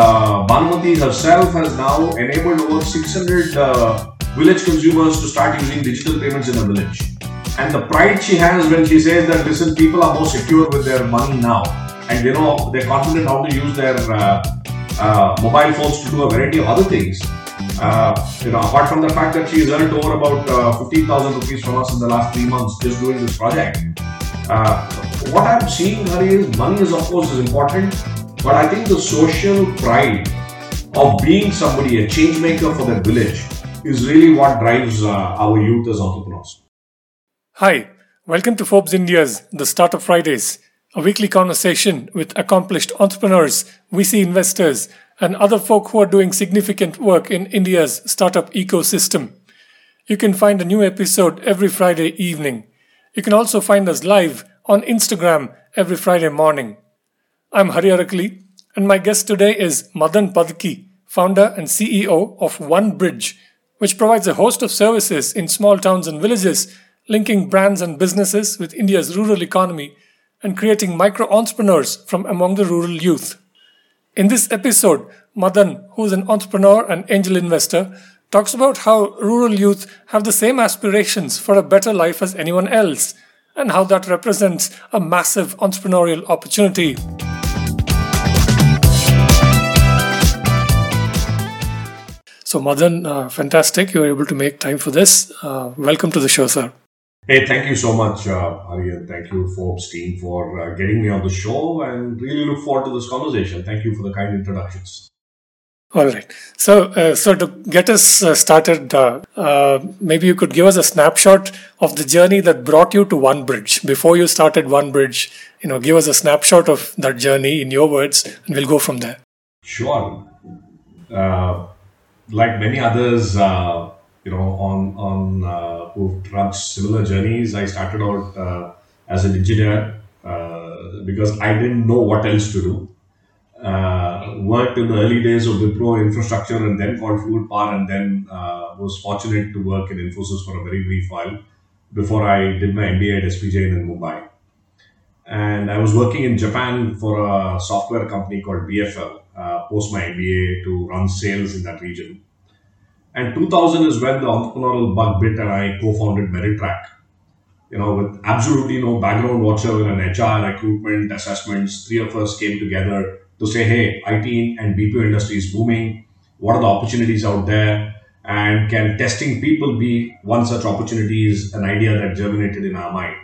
uh, Bhanumati herself has now enabled over 600 uh, village consumers to start using digital payments in a village. And the pride she has when she says that listen, people are more secure with their money now, and you know they're confident how to use their uh, uh, mobile phones to do a variety of other things. Uh, you know, apart from the fact that she's earned over about uh, 15,000 rupees from us in the last three months just doing this project. Uh, what I'm seeing, Hari, is money is of course is important, but I think the social pride of being somebody, a change maker for their village, is really what drives uh, our youth as entrepreneurs. Hi, welcome to Forbes India's The Startup Fridays, a weekly conversation with accomplished entrepreneurs, VC investors, and other folk who are doing significant work in India's startup ecosystem. You can find a new episode every Friday evening. You can also find us live on Instagram every Friday morning. I'm Hari Arakali, and my guest today is Madan Padaki, founder and CEO of One Bridge, which provides a host of services in small towns and villages, linking brands and businesses with India's rural economy and creating micro entrepreneurs from among the rural youth. In this episode, Madan, who is an entrepreneur and angel investor, talks about how rural youth have the same aspirations for a better life as anyone else, and how that represents a massive entrepreneurial opportunity. So, Madan, uh, fantastic. You were able to make time for this. Uh, welcome to the show, sir. Hey, thank you so much, uh, Aryan. Thank you, Forbes team, for uh, getting me on the show and really look forward to this conversation. Thank you for the kind introductions. All right. So, uh, so to get us uh, started, uh, uh, maybe you could give us a snapshot of the journey that brought you to OneBridge. Before you started OneBridge, you know, give us a snapshot of that journey in your words, and we'll go from there. Sure. Like many others, uh, you know, on on uh, who've trudged similar journeys. I started out uh, as an engineer uh, because I didn't know what else to do. Uh, worked in the early days of Wipro infrastructure and then called Fluid Power, and then uh, was fortunate to work in Infosys for a very brief while before I did my MBA at SPJ in Mumbai. And I was working in Japan for a software company called BFL uh, post my MBA to run sales in that region. And 2000 is when the entrepreneurial bug bit and I co-founded Meritrack. You know, with absolutely no background whatsoever in HR, recruitment, assessments, three of us came together to say, hey, IT and BPO industry is booming. What are the opportunities out there? And can testing people be one such opportunity is an idea that germinated in our mind.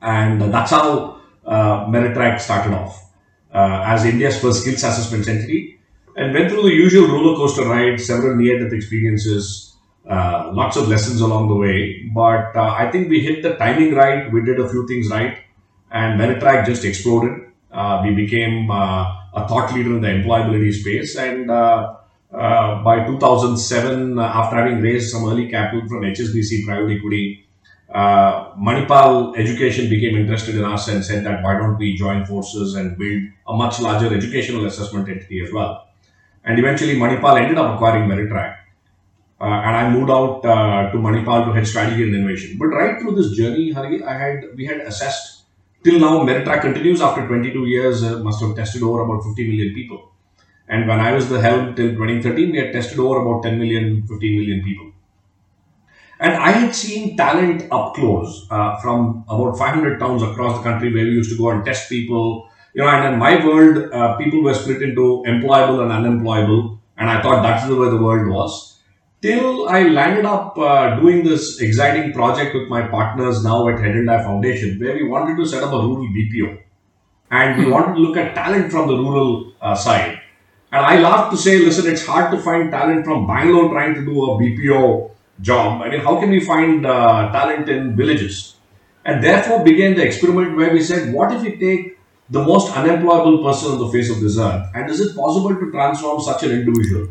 And that's how uh, Meritrack started off as India's first skills assessment entity and went through the usual roller coaster ride, several near death experiences, uh, lots of lessons along the way. But uh, I think we hit the timing right, we did a few things right, and Meritrack just exploded. Uh, we became uh, a thought leader in the employability space, and uh, uh, by 2007, uh, after having raised some early capital from HSBC Private Equity, uh, Manipal Education became interested in us and said that why don't we join forces and build a much larger educational assessment entity as well. And eventually, Manipal ended up acquiring Meritrack. Uh, and I moved out uh, to Manipal to head strategy and innovation. But right through this journey, Hari, I had we had assessed till now. Meritrack continues after 22 years. Uh, must have tested over about 50 million people. And when I was the helm till 2013, we had tested over about 10 million, 15 million people. And I had seen talent up close uh, from about 500 towns across the country where we used to go and test people. You know, and in my world, uh, people were split into employable and unemployable. And I thought that's the way the world was. Till I landed up uh, doing this exciting project with my partners now at Head Held High Foundation, where we wanted to set up a rural BPO. And we wanted to look at talent from the rural uh, side. And I love to say, listen, it's hard to find talent from Bangalore trying to do a BPO job. I mean, how can we find uh, talent in villages? And therefore began the experiment where we said, what if we take the most unemployable person on the face of this earth, and is it possible to transform such an individual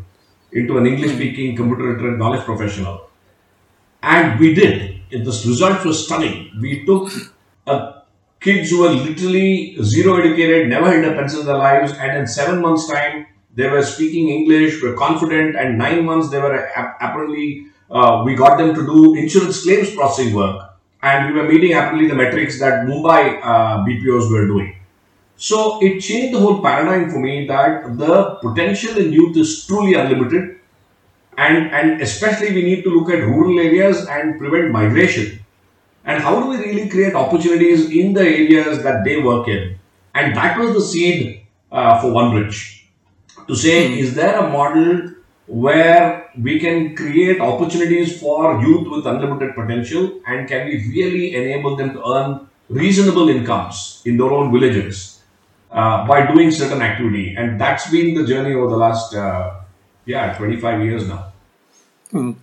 into an English-speaking, computer-literate knowledge professional? And we did. And the results were stunning. We took kids who were literally zero educated, never held a pencil in their lives, and in seven months' time, they were speaking English, were confident, and nine months they were apparently uh, we got them to do insurance claims processing work, and we were meeting apparently the metrics that Mumbai uh, BPOs were doing. So it changed the whole paradigm for me that the potential in youth is truly unlimited. And, and especially we need to look at rural areas and prevent migration. And how do we really create opportunities in the areas that they work in? And that was the seed uh, for OneBridge. To say, is there a model where we can create opportunities for youth with unlimited potential and can we really enable them to earn reasonable incomes in their own villages uh, by doing certain activity. And that's been the journey over the last uh, yeah 25 years now. Mm.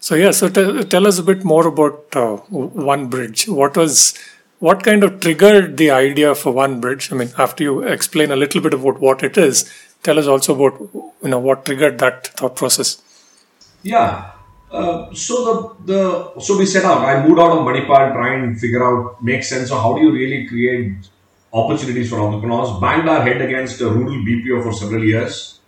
so yeah so t- tell us a bit more about uh, one bridge. What was what kind of triggered the idea for one bridge? I mean after you explain a little bit about what it is tell us also about you know what triggered that thought process yeah. Uh, so the, the so we set out. I moved out of manipal try and figure out make sense of how do you really create opportunities for entrepreneurs. Banged our head against a rural bpo for several years.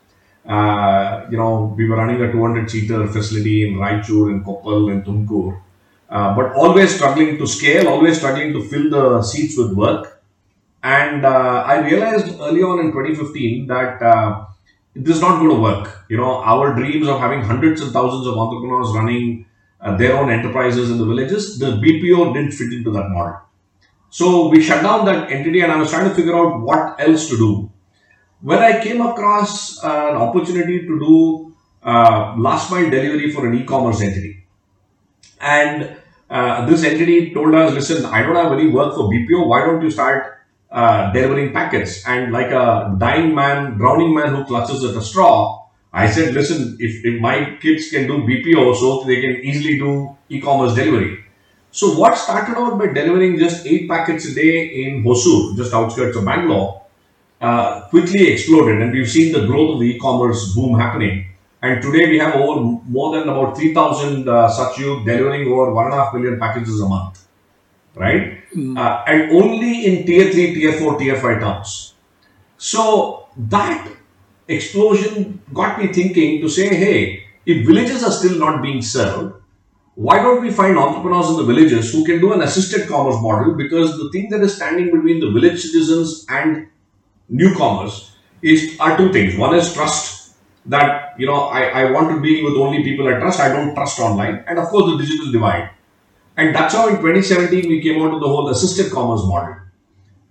Uh, you know we were running a 200 seater facility in raichur in koppal in tumkur. Uh, but always struggling to scale always struggling to fill the seats with work. And uh, I realized early on in 2015 that uh, this is not going to work. You know, our dreams of having hundreds and thousands of entrepreneurs running uh, their own enterprises in the villages, the BPO didn't fit into that model. So we shut down that entity and I was trying to figure out what else to do. When I came across an opportunity to do uh, last mile delivery for an e-commerce entity. And uh, this entity told us, listen, I don't have any work for BPO. Why don't you start uh, delivering packets. And like a dying man, drowning man who clutches at a straw, I said, listen, if, if my kids can do BPO, so they can easily do e-commerce delivery. So what started out by delivering just eight packets a day in Hosur, just outskirts of Bangalore, uh, quickly exploded, and we've seen the growth of the e-commerce boom happening. And today we have over more than about 3,000 uh, such youth delivering over one and a half million packages a month right? Mm. Uh, and only in tier 3, tier 4, tier 5 towns. So that explosion got me thinking to say, hey, if villages are still not being served, why don't we find entrepreneurs in the villages who can do an assisted commerce model? Because the thing that is standing between the village citizens and newcomers is are two things. One is trust that you know I, I want to deal with only people I trust. I don't trust online, and of course the digital divide. And that's how in 2017 we came out with the whole assisted commerce model.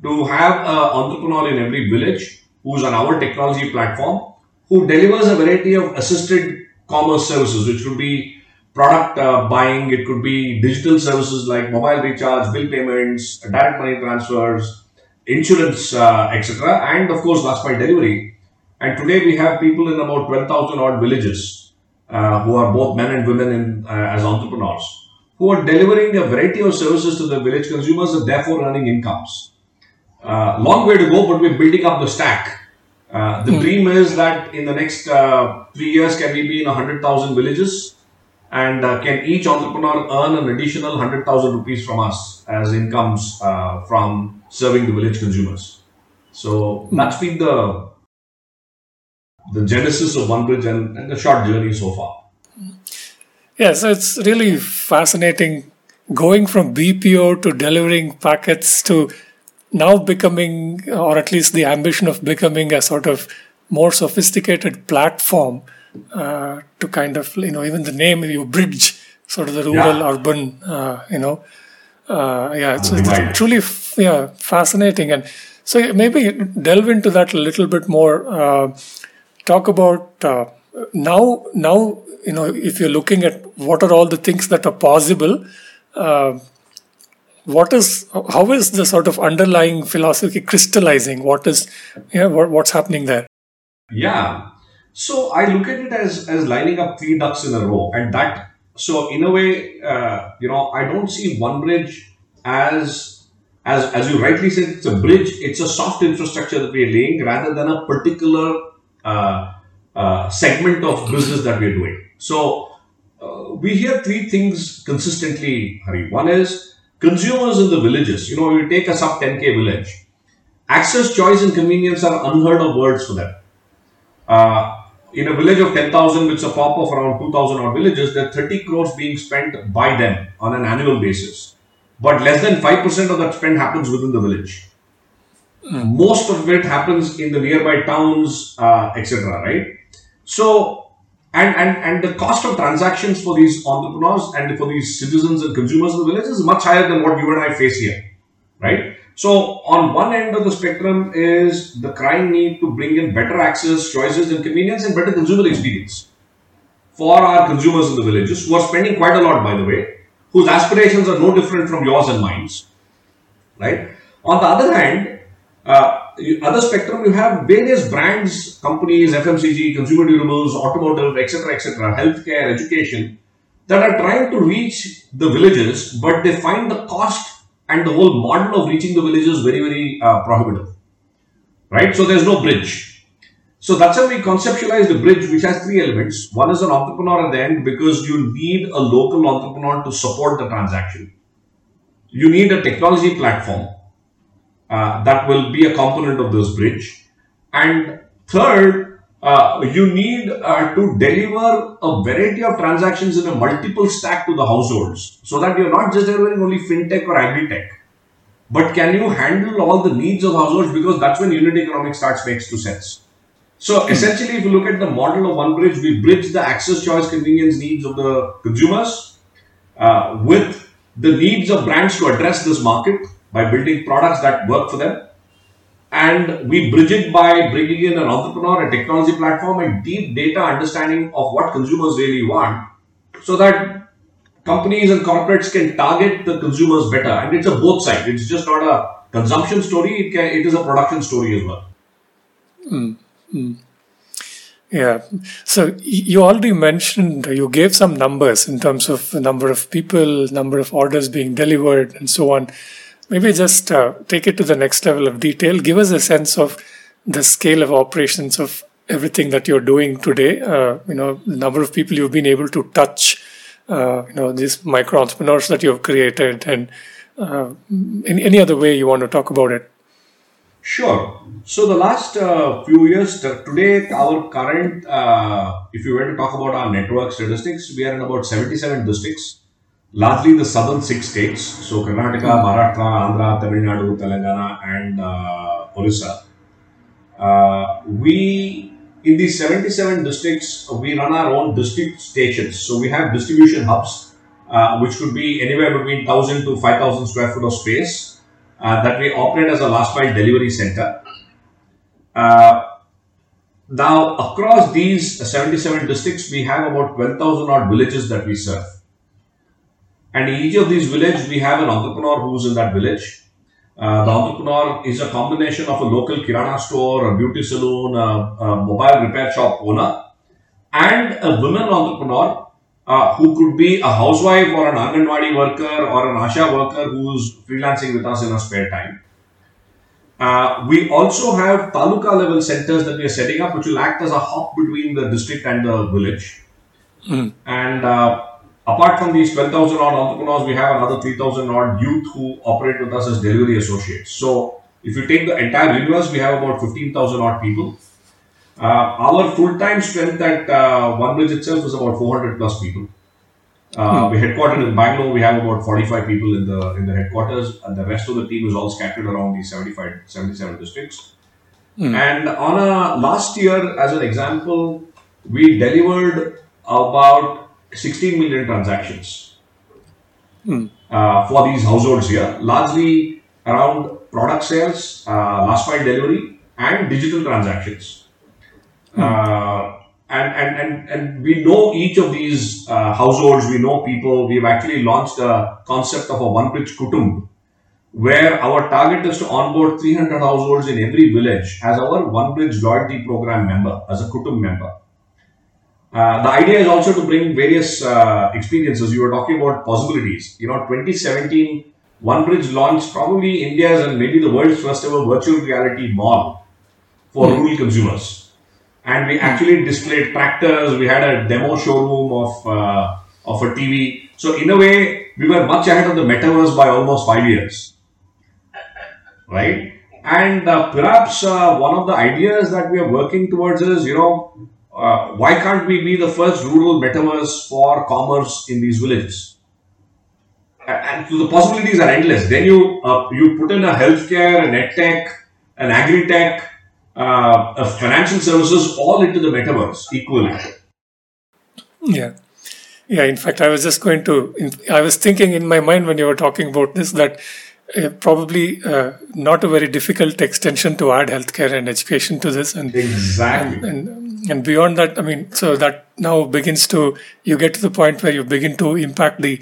To have an entrepreneur in every village who's on our technology platform who delivers a variety of assisted commerce services, which could be product uh, buying, it could be digital services like mobile recharge, bill payments, direct money transfers, insurance, uh, etc., and of course last mile delivery. And today we have people in about 12,000 odd villages uh, who are both men and women in, uh, as entrepreneurs who are delivering a variety of services to the village consumers and therefore earning incomes. Uh, long way to go, but we're building up the stack. Uh, the mm. dream is that in the next uh, three years, can we be in 100,000 villages? And uh, can each entrepreneur earn an additional 100,000 rupees from us as incomes uh, from serving the village consumers? So mm. that's been the the genesis of OneBridge and, and the short journey so far. Yeah, so it's really fascinating going from BPO to delivering packets to now becoming, or at least the ambition of becoming a sort of more sophisticated platform uh, to kind of, you know, even the name you bridge sort of the rural yeah. urban, uh, you know. Uh, yeah, it's, it's truly yeah fascinating, and so maybe delve into that a little bit more. Uh, talk about uh, now now you know if you're looking at what are all the things that are possible uh, what is how is the sort of underlying philosophy crystallizing? What is yeah what, what's happening there? Yeah. So i look at it as as lining up three ducks in a row and that so in a way uh, you know i don't see one bridge as as as you rightly said it's a bridge. It's a soft infrastructure that we're laying rather than a particular uh, uh, segment of business that we're doing so uh, we hear three things consistently, Hari. One is consumers in the villages. You know, you take a sub 10k village. Access, choice, and convenience are unheard of words for them. Uh, in a village of 10,000, which is a pop of around 2,000 odd villages, there are 30 crores being spent by them on an annual basis. But less than 5% of that spend happens within the village. Most of it happens in the nearby towns, uh, etc. Right? So, and, and and the cost of transactions for these entrepreneurs and for these citizens and consumers in the village is much higher than what you and I face here, right? So, on one end of the spectrum is the crying need to bring in better access, choices, and convenience, and better consumer experience for our consumers in the villages who are spending quite a lot, by the way, whose aspirations are no different from yours and mine, right? On the other hand, uh, other spectrum, you have various brands, companies, FMCG, consumer durables, automotive, etc., etc., healthcare, education, that are trying to reach the villages, but they find the cost and the whole model of reaching the villages very, very uh, prohibitive. Right? So there's no bridge. So that's how we conceptualize the bridge, which has three elements. One is an entrepreneur at the end because you need a local entrepreneur to support the transaction. You need a technology platform uh, that will be a component of this bridge. And third, uh, you need uh, to deliver a variety of transactions in a multiple stack to the households so that you're not just delivering only fintech or agri-tech, but can you handle all the needs of households because that's when unit economics starts makes to sense. So essentially, if you look at the model of one bridge, we bridge the access, choice, convenience needs of the consumers uh, with the needs of brands to address this market by building products that work for them. And we bridge it by bringing in an entrepreneur, a technology platform, and deep data understanding of what consumers really want so that companies and corporates can target the consumers better. And it's a both side. It's just not a consumption story, it, can, it is a production story as well. Mm, mm. Yeah. So you already mentioned, you gave some numbers in terms of the number of people, number of orders being delivered, and so on. Maybe just uh, take it to the next level of detail. Give us a sense of the scale of operations of everything that you're doing today. Uh, you know, the number of people you've been able to touch. Uh, you know, these micro entrepreneurs that you've created, and uh, in any other way you want to talk about it. Sure. So the last uh, few years, today our current, uh, if you were to talk about our network statistics, we are in about 77 districts largely the southern six states, so Karnataka, Maharashtra, Andhra, Tamil Nadu, Telangana, and uh, Orissa. Uh, we, in these 77 districts, we run our own district stations. So we have distribution hubs, uh, which could be anywhere between 1,000 to 5,000 square foot of space uh, that we operate as a last mile delivery center. Uh, now, across these 77 districts, we have about 12,000 odd villages that we serve. And in each of these villages, we have an entrepreneur who's in that village. Uh, the entrepreneur is a combination of a local kirana store, a beauty salon, a, a mobile repair shop owner, and a women entrepreneur uh, who could be a housewife or an Anganwadi worker or an Asha worker who's freelancing with us in her spare time. Uh, we also have taluka level centers that we are setting up, which will act as a hub between the district and the village. Mm. And uh, Apart from these 12,000 odd entrepreneurs, we have another 3,000 odd youth who operate with us as delivery associates. So, if you take the entire universe, we have about 15,000 odd people. Uh, our full time strength at uh, OneBridge itself is about 400 plus people. Uh, hmm. We're headquartered in Bangalore. We have about 45 people in the in the headquarters, and the rest of the team is all scattered around these 75, 77 districts. Hmm. And on a last year, as an example, we delivered about 16 million transactions hmm. uh, for these households here, largely around product sales, uh, last mile delivery, and digital transactions. Hmm. Uh, and, and, and, and we know each of these uh, households, we know people. We've actually launched a concept of a one bridge kutumb, where our target is to onboard 300 households in every village as our one bridge loyalty program member, as a kutumb member. Uh, the idea is also to bring various uh, experiences. You were talking about possibilities. You know, 2017, OneBridge launched probably India's and maybe the world's first ever virtual reality mall for mm. rural consumers. And we actually displayed tractors. We had a demo showroom of uh, of a TV. So in a way, we were much ahead of the metaverse by almost five years, right? And uh, perhaps uh, one of the ideas that we are working towards is, you know, uh, why can't we be the first rural metaverse for commerce in these villages? And so the possibilities are endless. Then you uh, you put in a healthcare, an edtech, an agri-tech, uh, a financial services, all into the metaverse equally. Yeah. Yeah, in fact, I was just going to, I was thinking in my mind when you were talking about this that uh, probably uh, not a very difficult extension to add healthcare and education to this. And, exactly. And, and, and beyond that, I mean, so that now begins to, you get to the point where you begin to impact the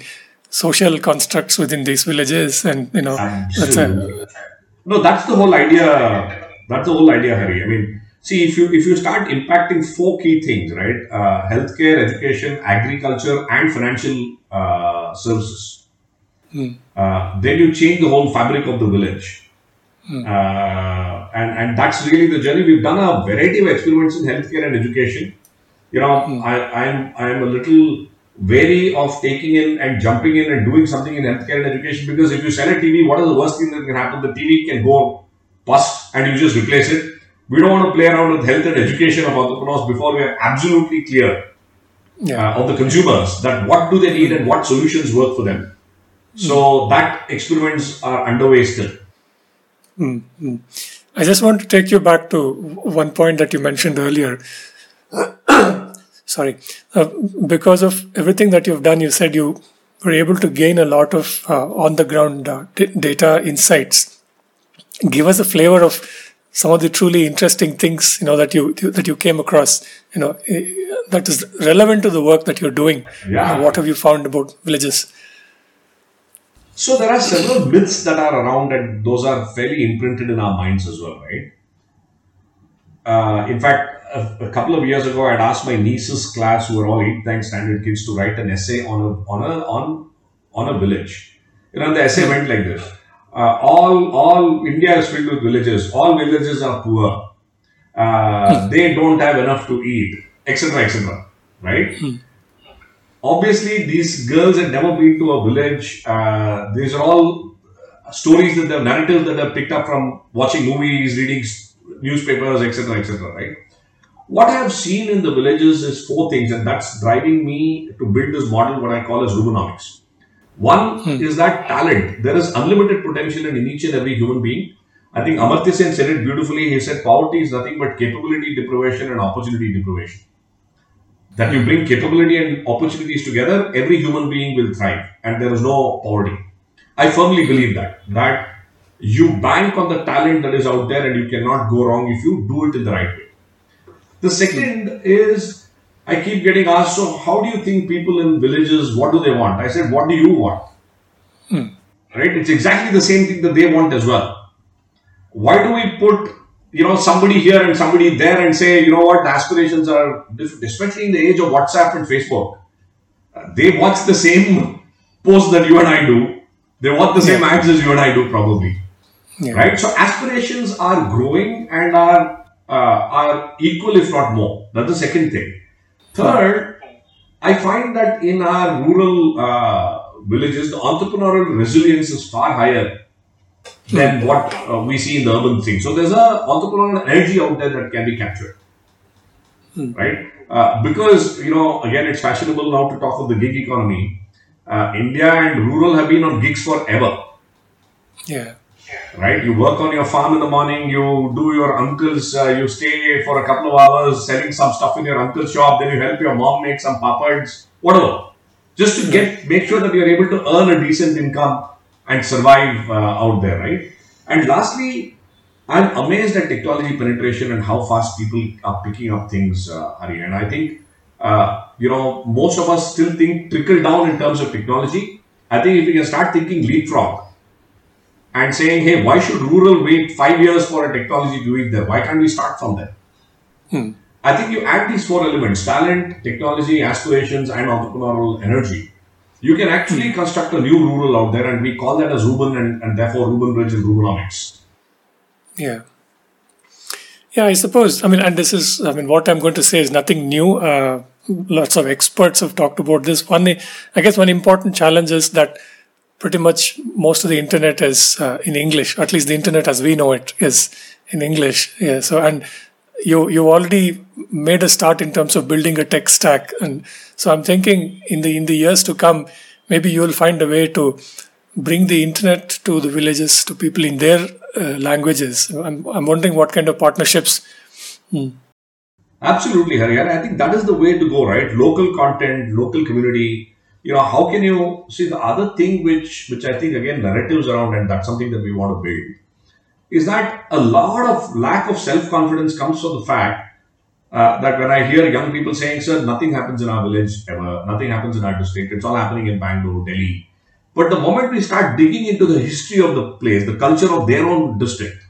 social constructs within these villages. And, you know, that's a, no, that's the whole idea. That's the whole idea, Hari. I mean, see if you if you start impacting four key things right uh, healthcare education agriculture and financial uh, services mm. uh, then you change the whole fabric of the village mm. and and that's really the journey we've done a variety of experiments in healthcare and education you know mm. I, i'm i'm a little wary of taking in and jumping in and doing something in healthcare and education because if you sell a tv what is the worst thing that can happen the tv can go bust and you just replace it we don't want to play around with health and education of entrepreneurs before we are absolutely clear yeah. uh, of the consumers that what do they need and what solutions work for them. So mm. that experiments are underway still. Mm-hmm. I just want to take you back to one point that you mentioned earlier. Sorry, uh, because of everything that you've done, you said you were able to gain a lot of uh, on the ground uh, d- data insights. Give us a flavor of some of the truly interesting things you know that you that you came across you know eh, that is relevant to the work that you're doing yeah. What have you found about villages so there are several myths that are around and those are fairly imprinted in our minds as well right uh, in fact a, a, couple of years ago i'd asked my niece's class who are all 8th 9th standard kids to write an essay on a on a on on a village you know the essay went like this uh, all all India is filled with villages. All villages are poor. Uh, hmm. They don't have enough to eat, etc., etc. Right? Hmm. Obviously, these girls had never been to a village. Uh, these are all stories that the narratives that they've picked up from watching movies, reading newspapers, etc., etc. Right? What I have seen in the villages is four things, and that's driving me to build this model, what I call as Rurbanomics. One hmm. is that talent. There is unlimited potential in each and every human being. I think Amartya Sen said it beautifully. He said poverty is nothing but capability deprivation and opportunity deprivation. That you bring capability and opportunities together, every human being will thrive and there is no poverty. I firmly believe that. That you bank on the talent that is out there and you cannot go wrong if you do it in the right way. The second is I keep getting asked, so how do you think people in villages, what do they want? I said, what do you want? Hmm. Right? It's exactly the same thing that they want as well. Why do we put, you know, somebody here and somebody there and say, you know what, the aspirations are different, especially in the age of WhatsApp and Facebook. Uh, they watch the same posts that you and I do. They watch the same yeah. ads as you and I do, probably. Yeah. Right? So aspirations are growing and are uh, are equal, if not more. That's the second thing. Third, I find that in our rural uh, villages, the entrepreneurial resilience is far higher than what uh, we see in the urban thing. So there's a entrepreneurial energy out there that can be captured, hmm. right? Uh, because you know, again, it's fashionable now to talk of the gig economy. Uh, India and rural have been on gigs forever. Yeah right? You work on your farm in the morning, you do your uncle's, uh, you stay for a couple of hours selling some stuff in your uncle's shop, then you help your mom make some papads, whatever. Just to get make sure that you're able to earn a decent income and survive uh, out there, right? And lastly, I'm amazed at technology penetration and how fast people are picking up things, uh, Hari. And I think, uh, you know, most of us still think trickle down in terms of technology. I think if we can start thinking leapfrog, and saying, hey, why should rural wait five years for a technology to reach there? Why can't we start from there? Hmm. I think you add these four elements talent, technology, aspirations, and entrepreneurial energy. You can actually construct a new rural out there, and we call that as Rurban and, and therefore Rurban Bridge and Rurbanomics. Yeah. Yeah, I suppose. I mean, and this is, I mean, what I'm going to say is nothing new. Uh, lots of experts have talked about this. One, I guess, one important challenge is that pretty much most of the internet is uh, in English. At least the internet as we know it is in English. Yeah. So and you you already made a start in terms of building a tech stack, and so I'm thinking in the in the years to come, maybe you will find a way to bring the internet to the villages to people in their uh, languages. I'm, I'm wondering what kind of partnerships. Hmm. Absolutely, Hari. I think that is the way to go, right? Local content, local community. You know, how can you see the other thing which which I think again narratives around, and that's something that we want to build, is that a lot of lack of self-confidence comes from the fact uh, that when I hear young people saying, sir, nothing happens in our village ever, nothing happens in our district, it's all happening in Bangalore, Delhi. But the moment we start digging into the history of the place, the culture of their own district,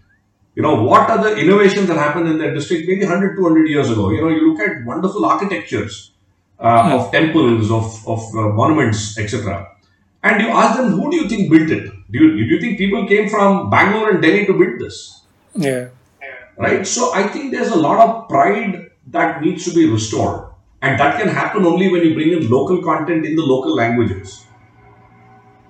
you know, what are the innovations that happened in their district maybe 100, 200 years ago? You know, you look at wonderful architectures uh, of temples, of, of uh, monuments, etc. And you ask them, who do you think built it? Do you, do you think people came from Bangalore and Delhi to build this? Yeah. Right? So I think there's a lot of pride that needs to be restored. And that can happen only when you bring in local content in the local languages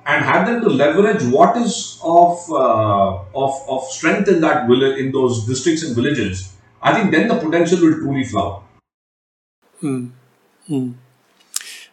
and have them to leverage what is of, uh, of, of strength in that village, in those districts and villages. I think then the potential will truly flower. Hmm. Hmm.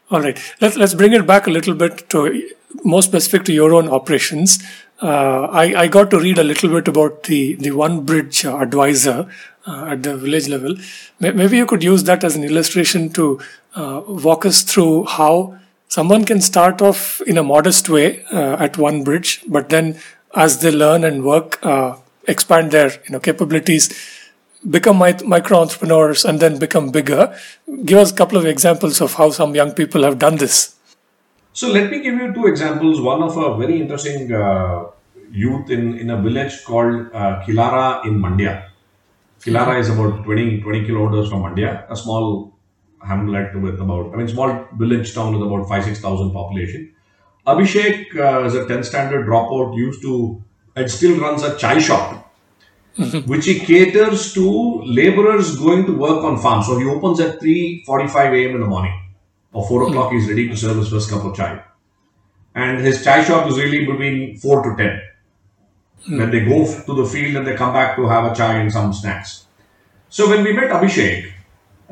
All right, let's let's bring it back a little bit to more specific to your own operations. Uh, I, I got to read a little bit about the the One Bridge advisor uh, at the village level. Maybe you could use that as an illustration to uh, walk us through how someone can start off in a modest way uh, at one bridge, but then as they learn and work, uh, expand their you know capabilities, become micro entrepreneurs, and then become bigger. Give us a couple of examples of how some young people have done this. So let me give you two examples. One of a very interesting uh, youth in, in a village called uh, Kilara in Mandya. Kilara is about 20, 20 kilometers from Mandya, a small hamlet with about, I mean, small village town with about 5 6,000 population. Abhishek uh, is a 10th standard dropout, used to, and still runs a chai shop, which he caters to laborers going to work on farms. So he opens at 3.45 a.m. in the morning, or 4 hmm. o'clock he's ready to serve his first cup of chai. And his chai shop is really between 4 to 10 mm. when they go to the field and they come back to have a chai and some snacks. So when we met Abhishek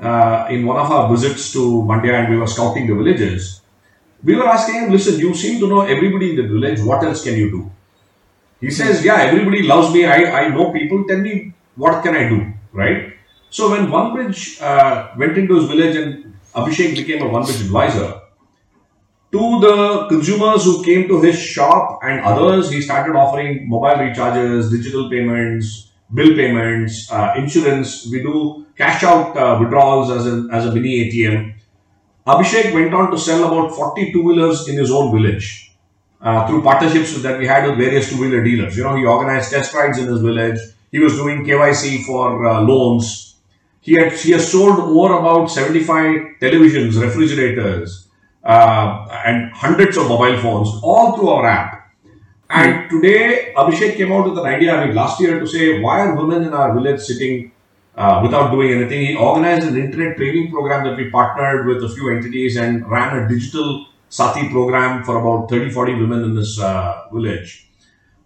uh, in one of our visits to Mandya and we were scouting the villages, we were asking him, listen, you seem to know everybody in the village, what else can you do? He says, yeah, everybody loves me, I, I know people, tell me what can I do, right? So when OneBridge uh, went into his village and Abhishek became a OneBridge advisor, to the consumers who came to his shop and others, he started offering mobile recharges, digital payments, bill payments, uh, insurance. We do cash out uh, withdrawals as a, as a mini ATM. Abhishek went on to sell about 40 two wheelers in his own village uh, through partnerships that we had with various two wheeler dealers. You know, he organized test rides in his village. He was doing KYC for uh, loans. He had he has sold over about 75 televisions, refrigerators, uh, and hundreds of mobile phones all through our app. And today, Abhishek came out with an idea, I mean, last year to say, why are women in our village sitting uh, without doing anything? He organized an internet training program that we partnered with a few entities and ran a digital Saathi program for about 30 40 women in this uh, village.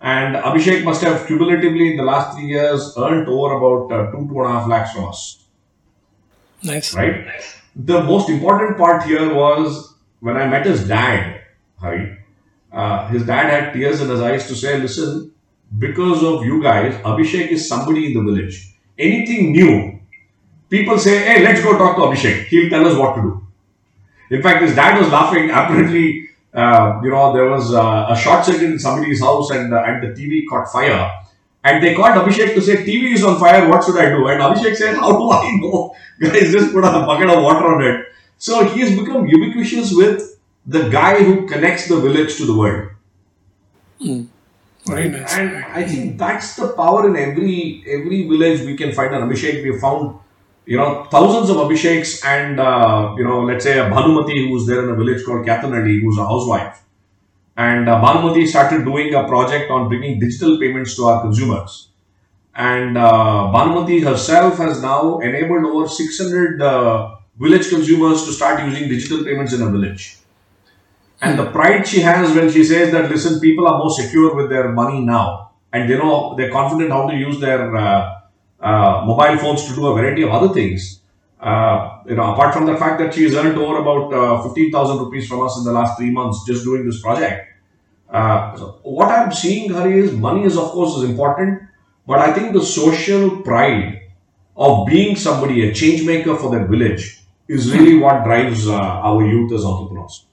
And Abhishek must have cumulatively in the last three years earned over about uh, two, two and a half lakhs from us. Nice. Right? The most important part here was when I met his dad, Hari, uh, his dad had tears in his eyes to say, listen, because of you guys, Abhishek is somebody in the village. Anything new, people say, hey, let's go talk to Abhishek. He'll tell us what to do. In fact, his dad was laughing. Apparently, uh, you know, there was uh, a short circuit in somebody's house and, uh, and the TV caught fire. And they called Abhishek to say, TV is on fire, what should I do? And Abhishek said, How do I know? Guys, just put a bucket of water on it so he has become ubiquitous with the guy who connects the village to the world. Mm. Very nice. And I think that's the power in every every village we can find an Abhishek. We have found, you know, thousands of Abhisheks and, uh, you know, let's say a Bhanumati who's there in a village called Kathanadi, who's a housewife. And uh, Bhanumati started doing a project on bringing digital payments to our consumers. And uh, Bhanumati herself has now enabled over 600 uh, village consumers to start using digital payments in a village. And the pride she has when she says that, listen, people are more secure with their money now, and they know they're confident how to use their uh, uh, mobile phones to do a variety of other things. Uh, you know, apart from the fact that she has earned over about uh, 15,000 rupees from us in the last three months just doing this project, Uh, so what I'm seeing, Hari, is money is of course is important, but I think the social pride of being somebody, a change maker for that village, is really what drives uh, our youth as entrepreneurs.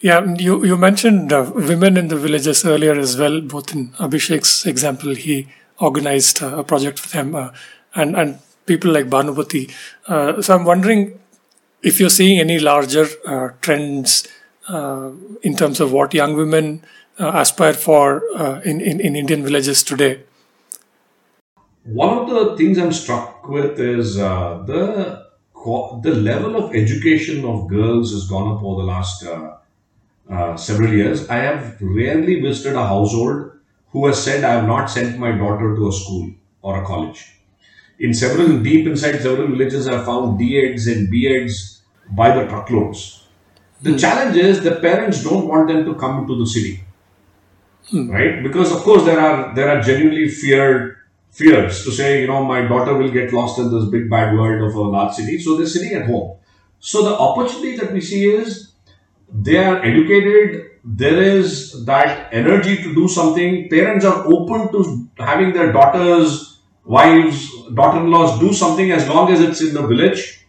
Yeah, you, you mentioned uh, women in the villages earlier as well, both in Abhishek's example, he organized uh, a project with them, uh, and, and people like Bhanumati. Uh, so I'm wondering if you're seeing any larger uh, trends in terms of what young women aspire for in, in, in Indian villages today. One of the things I'm struck with is the the level of education of girls has gone up over the last uh, several years, I have rarely visited a household who has said, I have not sent my daughter to a school or a college. In several, deep inside several villages, I found D.Eds and B.Eds by the truckloads. The hmm. challenge is the parents don't want them to come to the city, hmm. right? Because of course there are there are genuinely feared fears to say, you know, my daughter will get lost in this big bad world of a large city, so they're sitting at home. So the opportunity that we see is they are educated. There is that energy to do something. Parents are open to having their daughters wives daughter-in-laws do something as long as it's in the village.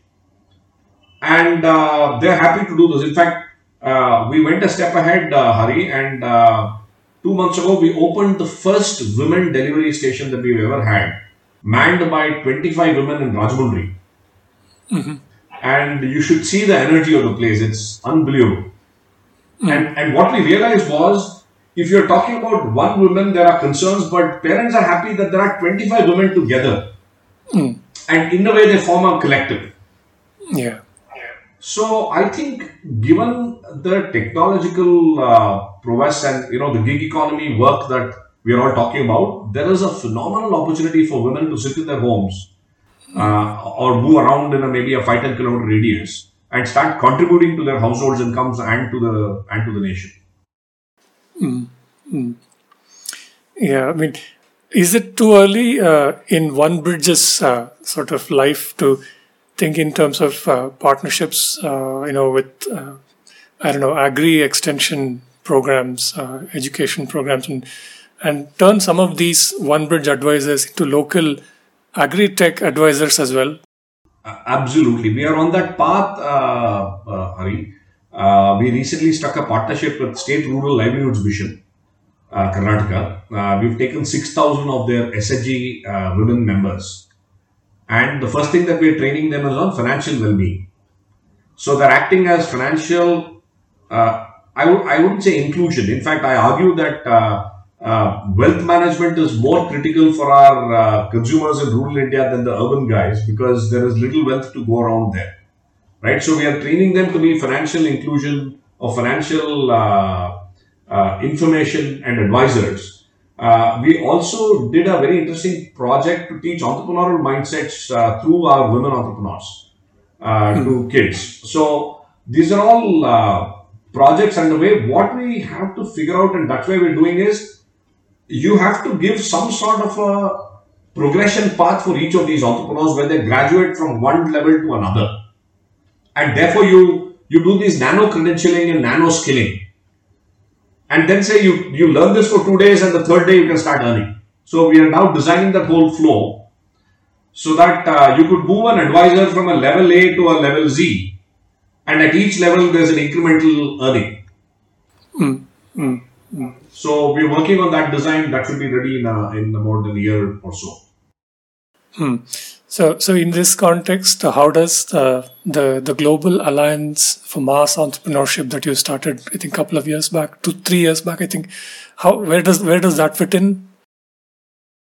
And uh, they're happy to do this. In fact uh, we went a step ahead uh, hari and uh, two months ago we opened the first women delivery station that we've ever had manned by 25 women in rajahmundry mm-hmm. and you should see the energy of the place it's unbelievable Mm. And, and what we realized was if you're talking about one woman, there are concerns, but parents are happy that there are 25 women together. Mm. And in a way, they form a collective. Yeah. So I think, given the technological uh, prowess and you know the gig economy work that we are all talking about, there is a phenomenal opportunity for women to sit in their homes uh, or move around in a maybe a five ten kilometer radius and start contributing to their households' incomes and to the and to the nation. Mm-hmm. Yeah, I mean, is it too early uh, in OneBridge's uh, sort of life to think in terms of uh, partnerships? Uh, you know, with uh, I don't know, agri extension programs, uh, education programs, and and turn some of these One Bridge advisors into local agri tech advisors as well absolutely. We are on that path, uh, uh, Hari. Uh, we recently struck a partnership with State Rural Livelihoods Mission, uh, Karnataka. Uh, we've taken 6,000 of their SHG uh, women members. And the first thing that we're training them is on financial well being. So they're acting as financial, uh, I w- I wouldn't say inclusion. In fact, I argue that uh, wealth management is more critical for our uh, consumers in rural India than the urban guys because there is little wealth to go around there. Right? So we are training them to be financial inclusion or financial uh, uh information and advisors. Uh, we also did a very interesting project to teach entrepreneurial mindsets uh, through our women entrepreneurs to kids. So these are all projects underway. What we have to figure out, and that's why we're doing is you have to give some sort of a progression path for each of these entrepreneurs where they graduate from one level to another. And therefore, you, you do this nano credentialing and nano skilling. And then say you, you learn this for two days and the third day you can start earning. So, we are now designing that whole flow so that uh, you could move an advisor from a level A to a level Z. And at each level, there's an incremental earning. Mm, mm. So we're working on that design. That should be ready in, a, in more than a year or so. Hmm. So, so in this context, how does the, the the global alliance for mass entrepreneurship that you started, I think, a couple of years back, two three years back, I think, how where does where does that fit in?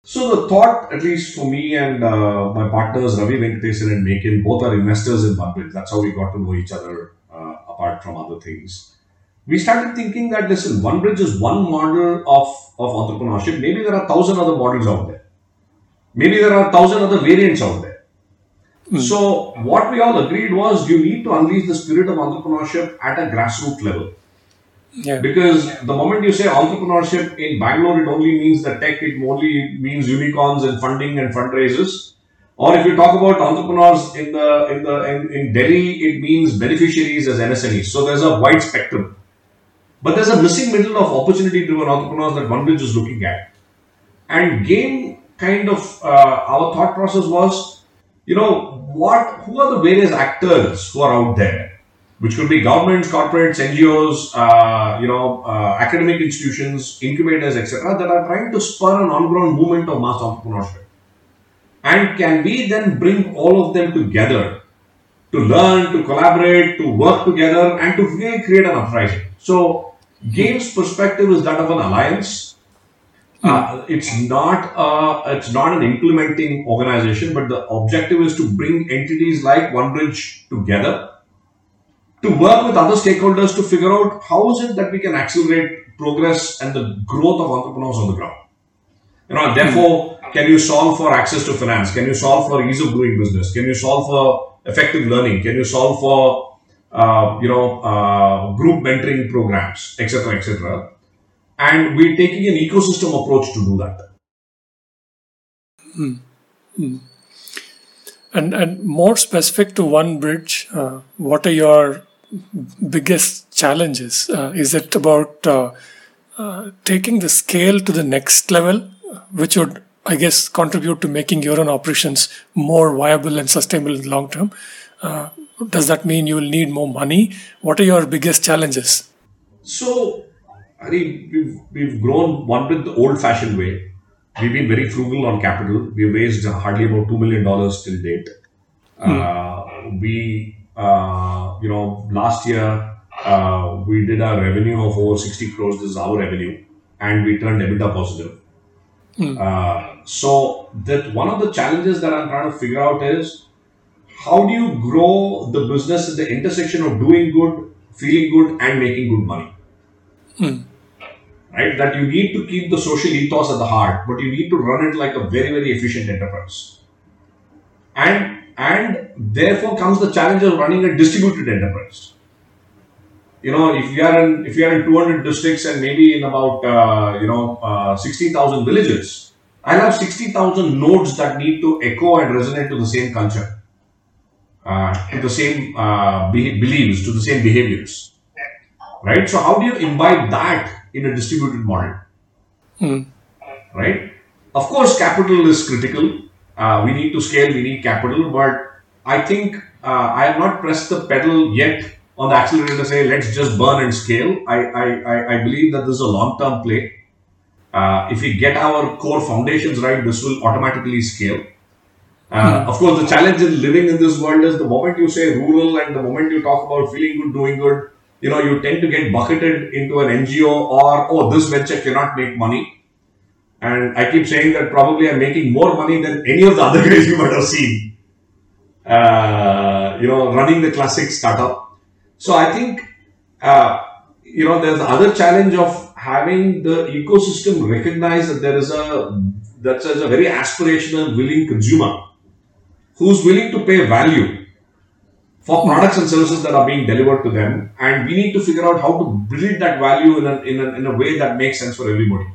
So the thought, at least for me and uh, my partners Ravi Venkatesan and Mekin, both are investors in OneBridge. That's how we got to know each other, uh, apart from other things we started thinking that listen, OneBridge is one model of, of entrepreneurship. Maybe there are thousand other models out there. Maybe there are thousand other variants out there. Mm. So what we all agreed was you need to unleash the spirit of entrepreneurship at a grassroots level. Yeah. Because the moment you say entrepreneurship in Bangalore, it only means the tech, it only means unicorns and funding and fundraisers. Or if you talk about entrepreneurs in the in the in, in Delhi, it means beneficiaries as MSMEs. So there's a wide spectrum. But there's a missing middle of opportunity driven entrepreneurs that OneBridge is looking at. And game kind of uh, our thought process was, you know, what who are the various actors who are out there, which could be governments, corporates, NGOs, uh, you know, uh, academic institutions, incubators, etc., that are trying to spur an on-ground movement of mass entrepreneurship. And can we then bring all of them together to learn, to collaborate, to work together, and to really create an uprising? So, Game's perspective is that of an alliance. Uh, it's not a, it's not an implementing organization, but the objective is to bring entities like OneBridge together to work with other stakeholders to figure out how is it that we can accelerate progress and the growth of entrepreneurs on the ground. You know, therefore, can you solve for access to finance? Can you solve for ease of doing business? Can you solve for effective learning? Can you solve for uh, you know uh, group mentoring programs, etc., etc. And we're taking an ecosystem approach to do that. And and more specific to OneBridge, uh, what are your biggest challenges? Uh, is it about uh, uh, taking the scale to the next level, which would, I guess, contribute to making your own operations more viable and sustainable in the long term? Uh, does that mean you will need more money? What are your biggest challenges? So, Hari, we've, we've grown one with the old fashioned way. We've been very frugal on capital. We've raised hardly about $2 million till date. Uh, we, you know, last year uh, we did a revenue of over 60 crores. This is our revenue. And we turned EBITDA positive. Uh, so, that one of the challenges that I'm trying to figure out is how do you grow the business at the intersection of doing good, feeling good, and making good money? Right? That you need to keep the social ethos at the heart, but you need to run it like a very, very efficient enterprise. And and therefore comes the challenge of running a distributed enterprise. You know, if you are in if you are in 200 districts and maybe in about uh, you know uh, 60,000 villages, I'll have 60,000 nodes that need to echo and resonate to the same culture uh, to the same uh, be- beliefs, to the same behaviors. Right? So, how do you imbibe that in a distributed model? Right? Of course, capital is critical. Uh, we need to scale, we need capital, but I think uh, I have not pressed the pedal yet on the accelerator to say, let's just burn and scale. I, I, I, I believe that this is a long term play. Uh, if we get our core foundations right, this will automatically scale. Uh, Of course, the challenge in living in this world is the moment you say rural and the moment you talk about feeling good, doing good, you know, you tend to get bucketed into an NGO or, oh, this venture cannot make money. And I keep saying that probably I'm making more money than any of the other guys you might have seen. Uh, you know, running the classic startup. So I think, uh, you know, there's the other challenge of having the ecosystem recognize that there is a that there's a very aspirational, willing consumer who's willing to pay value for products and services that are being delivered to them, and we need to figure out how to build that value in a, in a, in a way that makes sense for everybody,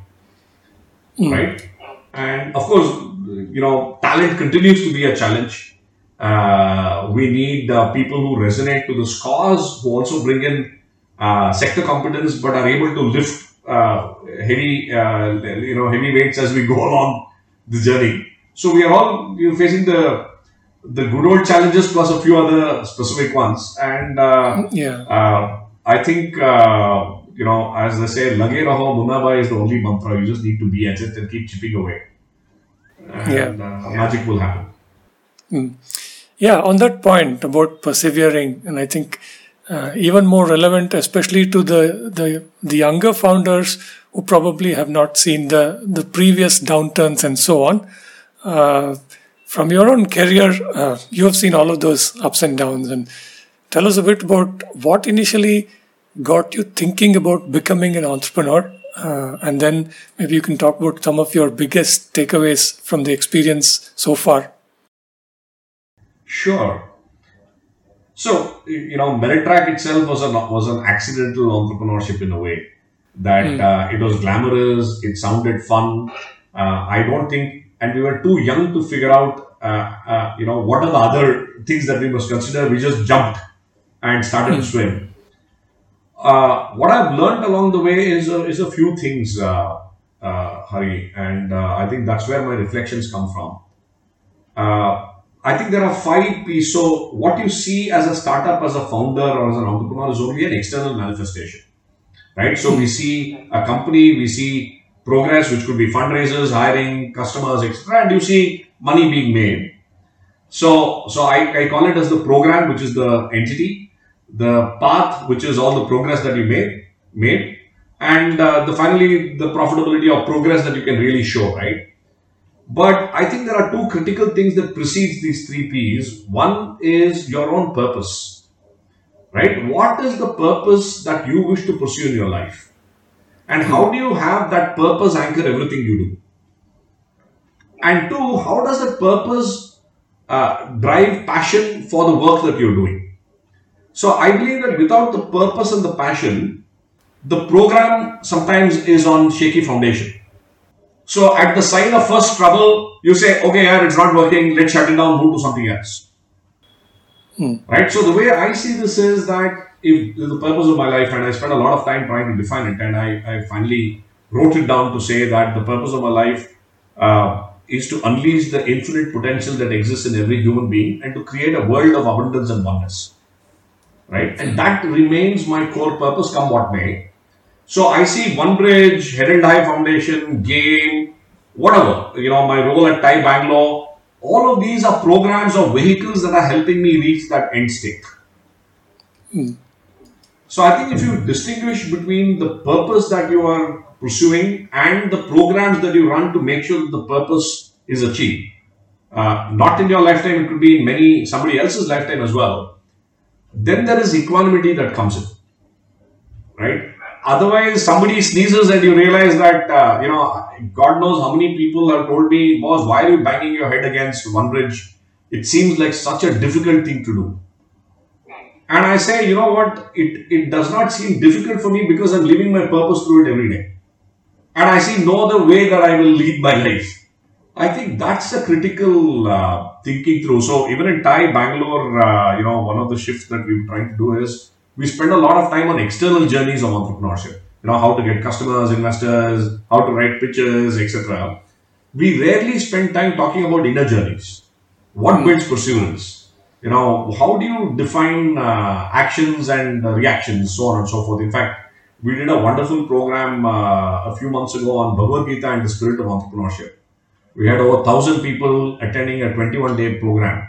right? And of course, you know, talent continues to be a challenge. Uh, we need uh, people who resonate to this cause, who also bring in uh, sector competence, but are able to lift uh, heavy, uh, you know, heavy weights as we go along the journey. So we are all you know, facing the the good old challenges plus a few other specific ones, and uh, Yeah. uh, I think uh, you know, as they say, "Lage raho Munna Bhai" is the only mantra. You just need to be at it and keep chipping away, and Yeah. uh, magic will happen. Yeah, on that point about persevering, and I think uh, even more relevant, especially to the, the the younger founders who probably have not seen the the previous downturns and so on. Uh, from your own career, uh, you have seen all of those ups and downs, and tell us a bit about what initially got you thinking about becoming an entrepreneur, uh, and then maybe you can talk about some of your biggest takeaways from the experience so far. Sure. So you know, Meritrack itself was an was an accidental entrepreneurship in a way that uh, it was glamorous, it sounded fun. Uh, I don't think, and we were too young to figure out, uh, uh, you know, what are the other things that we must consider. We just jumped and started to swim. Uh, what I've learned along the way is a, is a few things, uh, uh, Hari, and uh, I think that's where my reflections come from. Uh, I think there are five P's. So, what you see as a startup, as a founder, or as an entrepreneur is only an external manifestation, right? So, we see a company, we see progress, which could be fundraisers, hiring customers, etc., and you see money being made. So, so I, I call it as the program, which is the entity, the path, which is all the progress that you made, made, and uh, the finally the profitability or progress that you can really show, right? But I think there are two critical things that precedes these three P's. One is your own purpose, right? What is the purpose that you wish to pursue in your life? And how do you have that purpose anchor everything you do? And two, how does that purpose uh, drive passion for the work that you're doing? So I believe that without the purpose and the passion, the program sometimes is on shaky foundation. So at the sign of first trouble, you say, okay, yeah, it's not working, let's shut it down, move to something else. Right? So the way I see this is that if the purpose of my life, and I spent a lot of time trying to define it, and I, I finally wrote it down to say that the purpose of my life uh, is to unleash the infinite potential that exists in every human being and to create a world of abundance and oneness. Right? And that remains my core purpose, come what may. So I see OneBridge, Head Held High Foundation, Game, whatever, you know, my role at TiE Bangalore, all of these are programs or vehicles that are helping me reach that end state. So I think if you distinguish between the purpose that you are pursuing and the programs that you run to make sure that the purpose is achieved, uh, not in your lifetime, it could be in many somebody else's lifetime as well. Then there is equanimity that comes in, right? Otherwise, somebody sneezes and you realize that uh, you know God knows how many people have told me, "Boss, why are you banging your head against OneBridge It seems like such a difficult thing to do." And I say, you know what? It, it does not seem difficult for me because I'm living my purpose through it every day. And I see no other way that I will lead my life. I think that's a critical uh, thinking through. So even in TiE Bangalore, uh, you know, one of the shifts that we're trying to do is we spend a lot of time on external journeys of entrepreneurship. You know, how to get customers, investors, how to write pitches, etc. We rarely spend time talking about inner journeys. What builds perseverance? you know how do you define uh, actions and uh, reactions so on and so forth in fact we did a wonderful program uh, a few months ago on bhagavad gita and the spirit of entrepreneurship we had over 1000 people attending a 21 day program.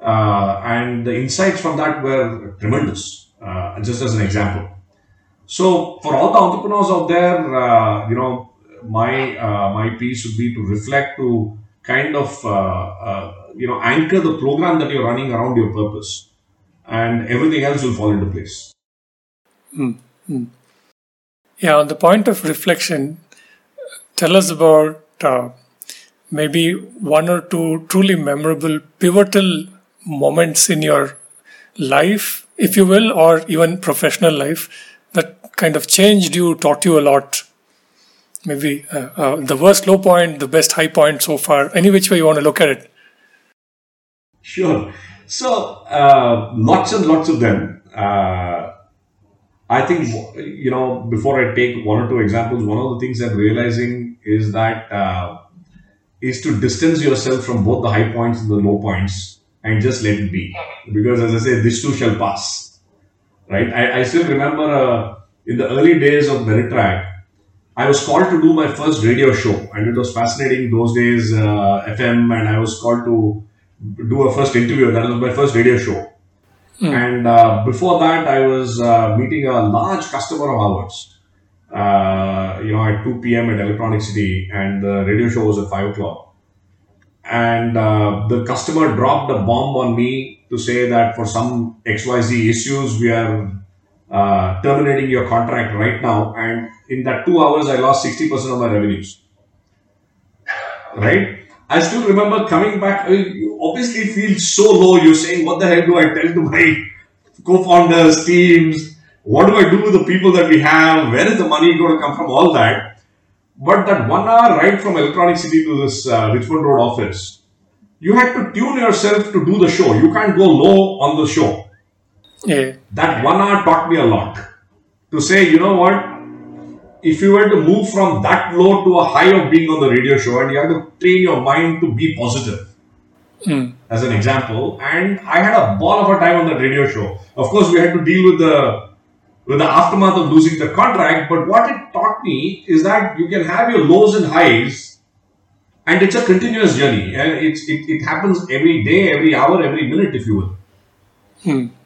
Uh, and the insights from that were tremendous uh, just as an example. So for all the entrepreneurs out there uh, you know my my piece would be to reflect to kind of you know anchor the program that you're running around your purpose and everything else will fall into place. Hmm. Yeah, on the point of reflection, tell us about uh, maybe one or two truly memorable, pivotal moments in your life, if you will, or even professional life that kind of changed you, taught you a lot. Maybe uh, uh, the worst low point, the best high point so far, any which way you want to look at it. Sure. So, uh, lots and lots of them. Uh, I think, you know, before I take one or two examples, one of the things I'm realizing is that uh, is to distance yourself from both the high points and the low points and just let it be. Because as I say, this too shall pass. Right? I, I still remember uh, in the early days of Meritrack, I was called to do my first radio show, and it was fascinating those days, uh, FM, and I was called to do a first interview. That was my first radio show. And uh, before that, I was uh, meeting a large customer of ours, uh, you know, at 2 p.m. at Electronic City, and the radio show was at 5 o'clock. And uh, the customer dropped a bomb on me to say that for some XYZ issues, we are uh, terminating your contract right now. And in that two hours, I lost 60% of my revenues. Right? I still remember coming back. I mean, you obviously feel so low. You're saying, "What the hell do I tell to my co-founders, teams? What do I do with the people that we have? Where is the money going to come from? All that." But that one hour ride from Electronic City to this uh, Richmond Road office, you had to tune yourself to do the show. You can't go low on the show. Yeah. That one hour taught me a lot. to say, you know what, if you were to move from that low to a high of being on the radio show, and you have to train your mind to be positive, as an example, and I had a ball of a time on that radio show. Of course, we had to deal with the with the aftermath of losing the contract, but what it taught me is that you can have your lows and highs, and it's a continuous journey, and it's it, it happens every day, every hour, every minute, if you will,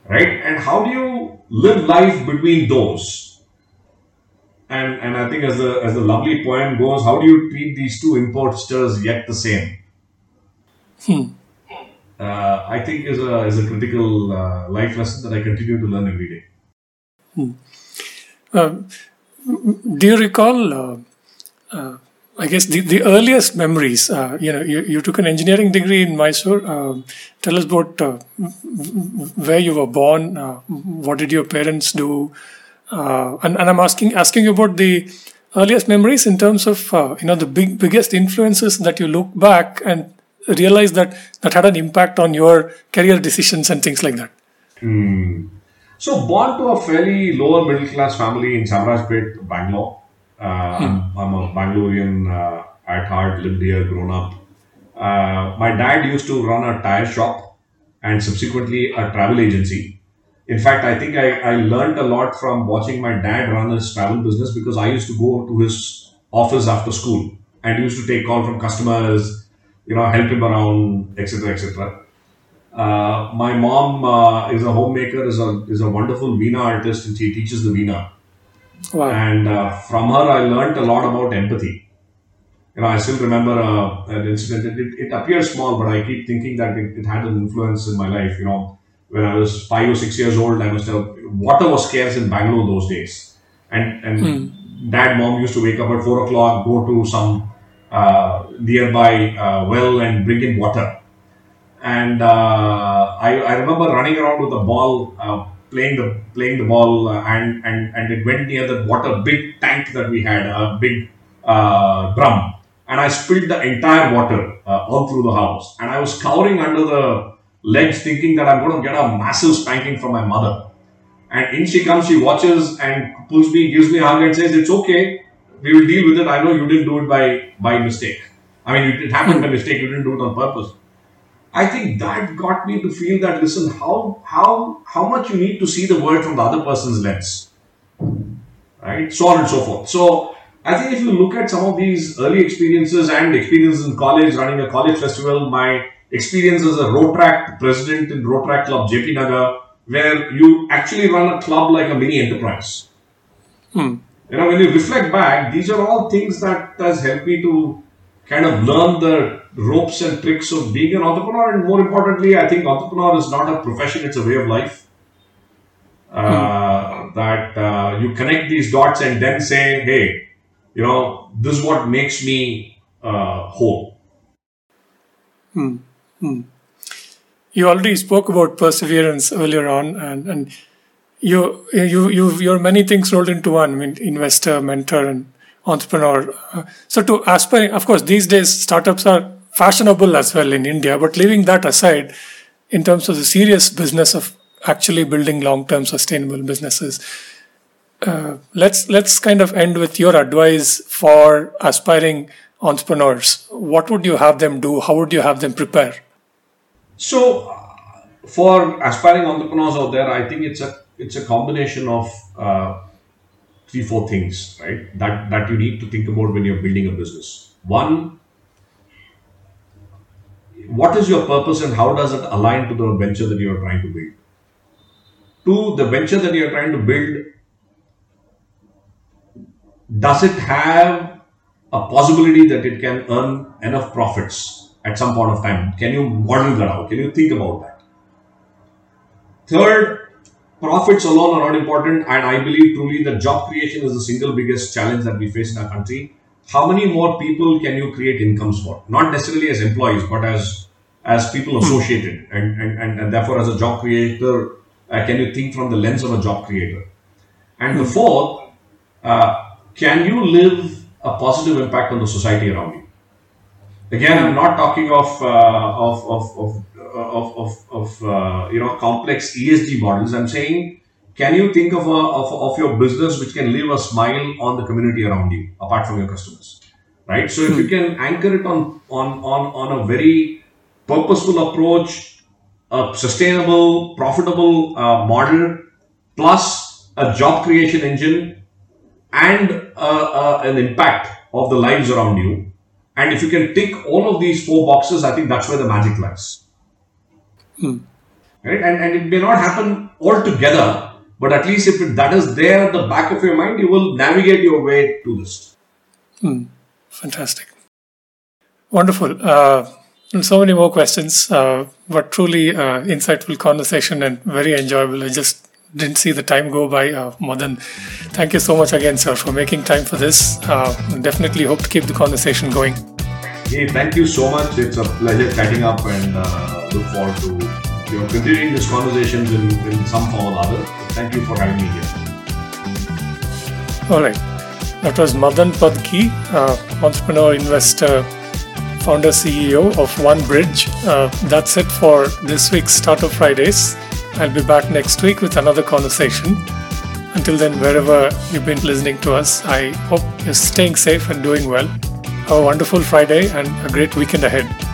right? And how do you live life between those? And and I think as the as the lovely poem goes, how do you treat these two imposters yet the same? uh, I think is a is a critical uh, life lesson that I continue to learn every day. Do you recall? Uh, uh, I guess the, the earliest memories. Uh, you know, you, you took an engineering degree in Mysore. Um tell us about uh, where you were born. Uh, what did your parents do? Uh, and, and I'm asking asking you about the earliest memories in terms of uh, you know the big biggest influences that you look back and realize that that had an impact on your career decisions and things like that. So, born to a fairly lower middle class family in Chamarajpet, Bangalore. Uh, I'm, I'm a Bangalorean uh, at heart, lived here, grown up. Uh, my dad used to run a tire shop and subsequently a travel agency. In fact, I think I, I learned a lot from watching my dad run his travel business because I used to go to his office after school and used to take call from customers, you know, help him around, etc., etc. Uh, my mom uh, is a homemaker, is a is a wonderful Veena artist, and she teaches the Veena. Wow. And uh, from her, I learnt a lot about empathy. You know, I still remember uh, an incident. It, it, it appears small, but I keep thinking that it, it had an influence in my life. You know, when I was five or six years old, I must have water was scarce in Bangalore those days, and and dad, mom used to wake up at four o'clock, go to some uh, nearby uh, well and bring in water and uh, I, I remember running around with the ball, uh, playing the playing the ball, uh, and and and it went near the water big tank that we had, a big drum, and I spilled the entire water uh, all through the house, and I was cowering under the ledge, thinking that I'm going to get a massive spanking from my mother. And in she comes, she watches and pulls me, gives me a hug, and says, "It's okay. We will deal with it. I know you didn't do it by by mistake. I mean, it happened by mistake. You didn't do it on purpose." I think that got me to feel that listen, how how how much you need to see the world from the other person's lens, right? So on and so forth. So I think if you look at some of these early experiences and experiences in college, running a college festival, my experience as a Rotaract president in Rotaract Club JP Nagar, where you actually run a club like a mini enterprise. Hmm. You know, when you reflect back, these are all things that has helped me to kind of learn the ropes and tricks of being an entrepreneur. And more importantly, I think entrepreneur is not a profession; it's a way of life. Uh, That uh, you connect these dots and then say, "Hey, you know, this is what makes me uh, whole." you already spoke about perseverance earlier on and, and you you you you're many things rolled into one i mean investor mentor and entrepreneur. Uh, so to aspire of course these days startups are fashionable as well in india but leaving that aside in terms of the serious business of actually building long-term sustainable businesses uh, let's let's kind of end with your advice for aspiring entrepreneurs. What would you have them do? How would you have them prepare? So, for aspiring entrepreneurs out there, I think it's a it's a combination of uh, three four things, right? That that you need to think about when you're building a business. One, what is your purpose and how does it align to the venture that you are trying to build? Two, the venture that you are trying to build, does it have a possibility that it can earn enough profits at some point of time? Can you model that out? Can you think about that? Third, profits alone are not important, and I believe truly that job creation is the single biggest challenge that we face in our country. How many more people can you create incomes for? Not necessarily as employees, but as as people associated, and and, and, and therefore as a job creator, uh, can you think from the lens of a job creator? And the fourth, uh, can you live a positive impact on the society around you? Again, I'm not talking of uh, of of of of, of, of uh, you know complex ESG models. I'm saying can you think of, a, of, of your business which can leave a smile on the community around you, apart from your customers? Right? So if you can anchor it on, on, on, on a very purposeful approach, a sustainable, profitable uh, model, plus a job creation engine and uh, uh, an impact of the lives around you. And if you can tick all of these four boxes, I think that's where the magic lies. Right? And, and it may not happen all together, but at least if it, that is there at the back of your mind, you will navigate your way to this. Fantastic. Wonderful. Uh, so many more questions, uh, but truly uh, insightful conversation and very enjoyable. I just didn't see the time go by. Uh, Madan, thank you so much again, sir, for making time for this. Uh, definitely hope to keep the conversation going. Hey, thank you so much. It's a pleasure catching up and uh, look forward to you know, continuing these conversations in, in some form or other. Thank you for having me here. All right. That was Madan Padaki, uh, entrepreneur, investor, founder, CEO of OneBridge. Uh, that's it for this week's Startup Fridays. I'll be back next week with another conversation. Until then, wherever you've been listening to us, I hope you're staying safe and doing well. A wonderful Friday and a great weekend ahead.